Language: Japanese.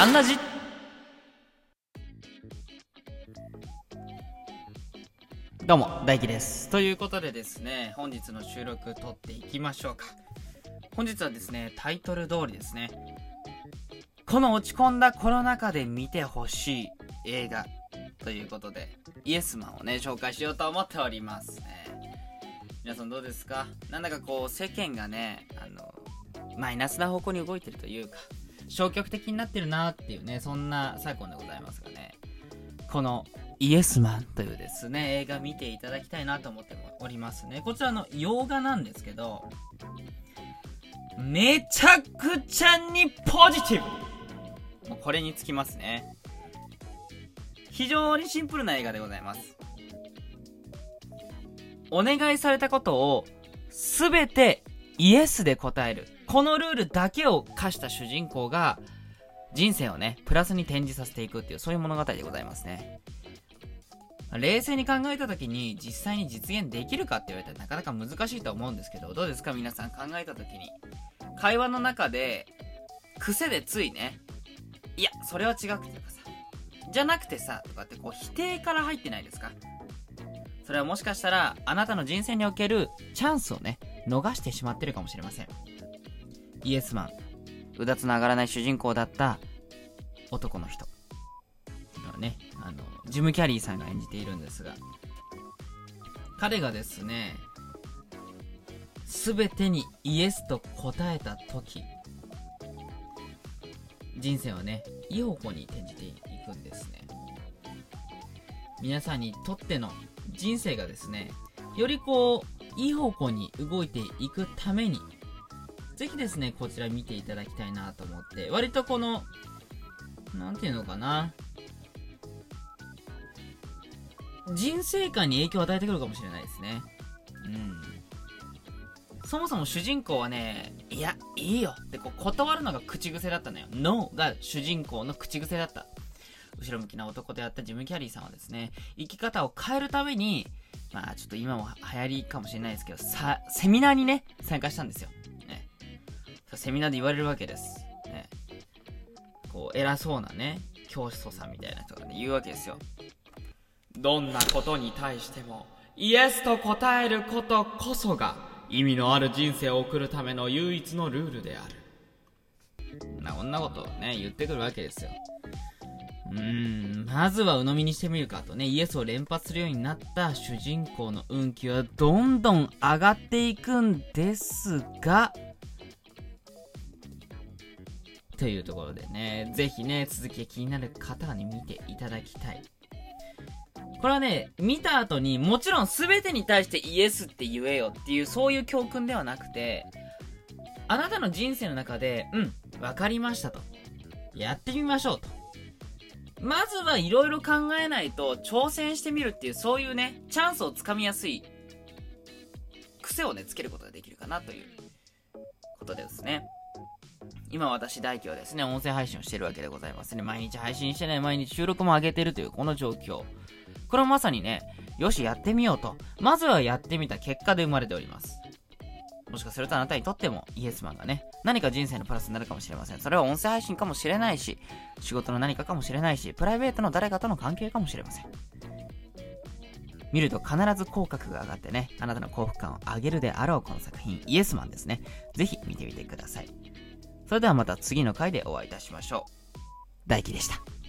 サンラジどうも大輝です。ということでですね本日の収録撮っていきましょうか。本日はですねタイトル通りですねこの落ち込んだコロナ禍で見てほしい映画ということでイエスマンをね紹介しようと思っております。ね皆さんどうですか？なんだかこう世間がねあのマイナスな方向に動いてるというか消極的になってるなっていうねそんな昨今でございますがね。このイエスマンというですね映画見ていただきたいなと思っておりますね。こちらの洋画なんですけどめちゃくちゃにポジティブ。もうこれにつきますね。非常にシンプルな映画でございます。お願いされたことを全てイエスで答える。このルールだけを課した主人公が人生をね、プラスに転じさせていくっていう、そういう物語でございますね。冷静に考えた時に実際に実現できるかって言われたらなかなか難しいと思うんですけど、どうですか？皆さん考えた時に。会話の中で、癖でついね、いや、それは違くてとかさ、じゃなくてさ、とかってこう否定から入ってないですか？それはもしかしたら、あなたの人生におけるチャンスをね、逃してしまってるかもしれません。イエスマン、うだつの上がらない主人公だった男の人。ね、あの、ジム・キャリーさんが演じているんですが、彼がですね、すべてにイエスと答えた時、人生はね、いい方向に転じていくんですね。皆さんにとっての人生がですね、よりこう、いい方向に動いていくために、ぜひですね、こちら見ていただきたいなと思って、割とこの、なんていうのかな、人生観に影響を与えてくるかもしれないですね。うん。そもそも主人公はね、いや、いいよってこう断るのが口癖だったのよ。ノーが主人公の口癖だった。後ろ向きな男であったジム・キャリーさんはですね、生き方を変えるために、まあちょっと今も流行りかもしれないですけど、さ、セミナーにね、参加したんですよ。ね。セミナーで言われるわけです。ね。こう、偉そうなね、教祖さんみたいな人がね、言うわけですよ。どんなことに対しても、イエスと答えることこそが、意味のある人生を送るための唯一のルールである。な、こんなことをね、言ってくるわけですよ。うーん、まずは鵜呑みにしてみるかとね、イエスを連発するようになった主人公の運気はどんどん上がっていくんですが、というところでね、ぜひね、続きが気になる方はね、見ていただきたい。これはね、見た後にもちろん全てに対してイエスって言えよっていうそういう教訓ではなくて、あなたの人生の中で、うん、わかりましたと。やってみましょうと。まずはいろいろ考えないと挑戦してみるっていうそういうね、チャンスをつかみやすい癖をね、つけることができるかなということですね。今私大輝はですね、音声配信をしてるわけでございますね。毎日配信してない、毎日収録も上げてるというこの状況。これはまさにね、よし、やってみようと。まずはやってみた結果で生まれております。もしかするとあなたにとってもイエスマンがね、何か人生のプラスになるかもしれません。それは音声配信かもしれないし、仕事の何かかもしれないし、プライベートの誰かとの関係かもしれません。見ると必ず口角が上がってね、あなたの幸福感を上げるであろうこの作品、イエスマンですね。ぜひ見てみてください。それではまた次の回でお会いいたしましょう。大輝でした。